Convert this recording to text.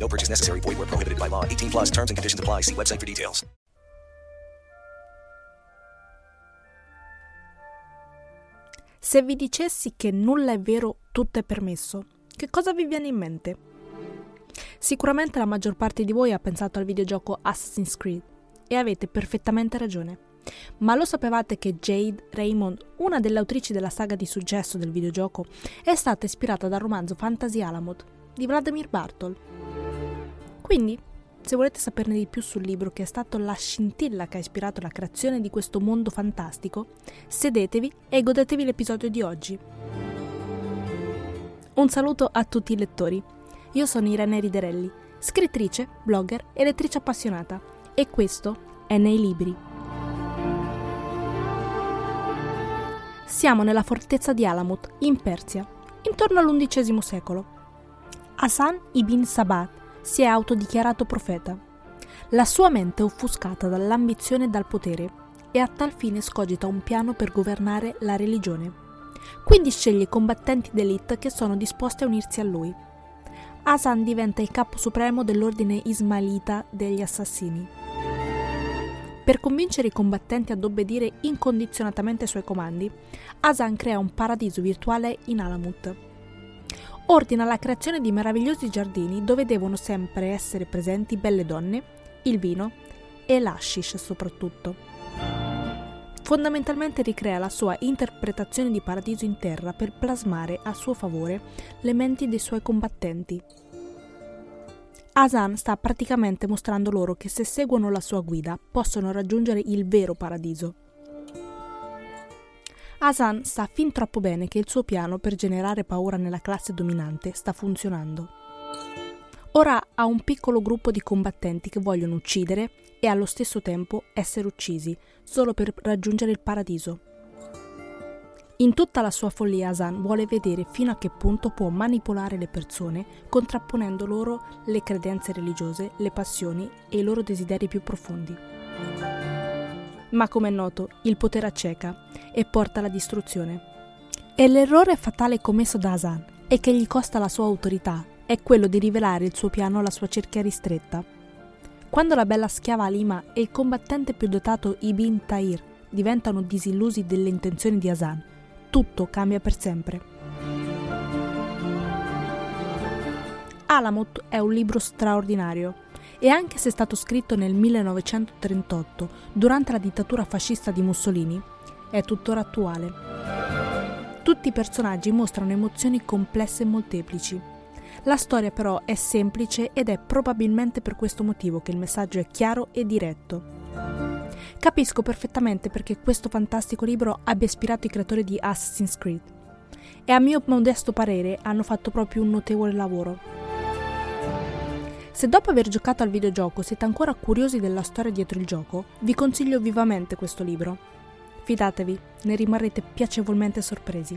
No purchase necessary. Void where prohibited by law. 18 plus terms and conditions apply. See website for details. Se vi dicessi che nulla è vero, tutto è permesso, che cosa vi viene in mente? Sicuramente la maggior parte di voi ha pensato al videogioco Assassin's Creed e avete perfettamente ragione. Ma lo sapevate che Jade Raymond, una delle autrici della saga di successo del videogioco, è stata ispirata dal romanzo Fantasy Alamod di Vladimir Bartol? Quindi, se volete saperne di più sul libro che è stato la scintilla che ha ispirato la creazione di questo mondo fantastico, sedetevi e godetevi l'episodio di oggi. Un saluto a tutti i lettori. Io sono Irene Riderelli, scrittrice, blogger e lettrice appassionata, e questo è Nei Libri. Siamo nella fortezza di Alamut, in Persia, intorno all'undicesimo secolo. Hassan ibn Sabat si è autodichiarato profeta. La sua mente è offuscata dall'ambizione e dal potere e a tal fine scogita un piano per governare la religione. Quindi sceglie combattenti d'elite che sono disposti a unirsi a lui. Hassan diventa il capo supremo dell'ordine ismailita degli assassini. Per convincere i combattenti ad obbedire incondizionatamente ai suoi comandi, Hassan crea un paradiso virtuale in Alamut. Ordina la creazione di meravigliosi giardini dove devono sempre essere presenti belle donne, il vino e l'ashish soprattutto. Fondamentalmente ricrea la sua interpretazione di paradiso in terra per plasmare a suo favore le menti dei suoi combattenti. Asan sta praticamente mostrando loro che se seguono la sua guida possono raggiungere il vero paradiso. Asan sa fin troppo bene che il suo piano per generare paura nella classe dominante sta funzionando. Ora ha un piccolo gruppo di combattenti che vogliono uccidere e allo stesso tempo essere uccisi, solo per raggiungere il paradiso. In tutta la sua follia Asan vuole vedere fino a che punto può manipolare le persone, contrapponendo loro le credenze religiose, le passioni e i loro desideri più profondi. Ma come è noto, il potere acceca e porta alla distruzione. E l'errore fatale commesso da Asan e che gli costa la sua autorità è quello di rivelare il suo piano alla sua cerchia ristretta. Quando la bella schiava Alima e il combattente più dotato Ibn Tahir diventano disillusi delle intenzioni di Asan, tutto cambia per sempre. Alamut è un libro straordinario e anche se è stato scritto nel 1938, durante la dittatura fascista di Mussolini, è tuttora attuale. Tutti i personaggi mostrano emozioni complesse e molteplici. La storia però è semplice ed è probabilmente per questo motivo che il messaggio è chiaro e diretto. Capisco perfettamente perché questo fantastico libro abbia ispirato i creatori di Assassin's Creed e a mio modesto parere hanno fatto proprio un notevole lavoro. Se dopo aver giocato al videogioco siete ancora curiosi della storia dietro il gioco, vi consiglio vivamente questo libro. Fidatevi, ne rimarrete piacevolmente sorpresi.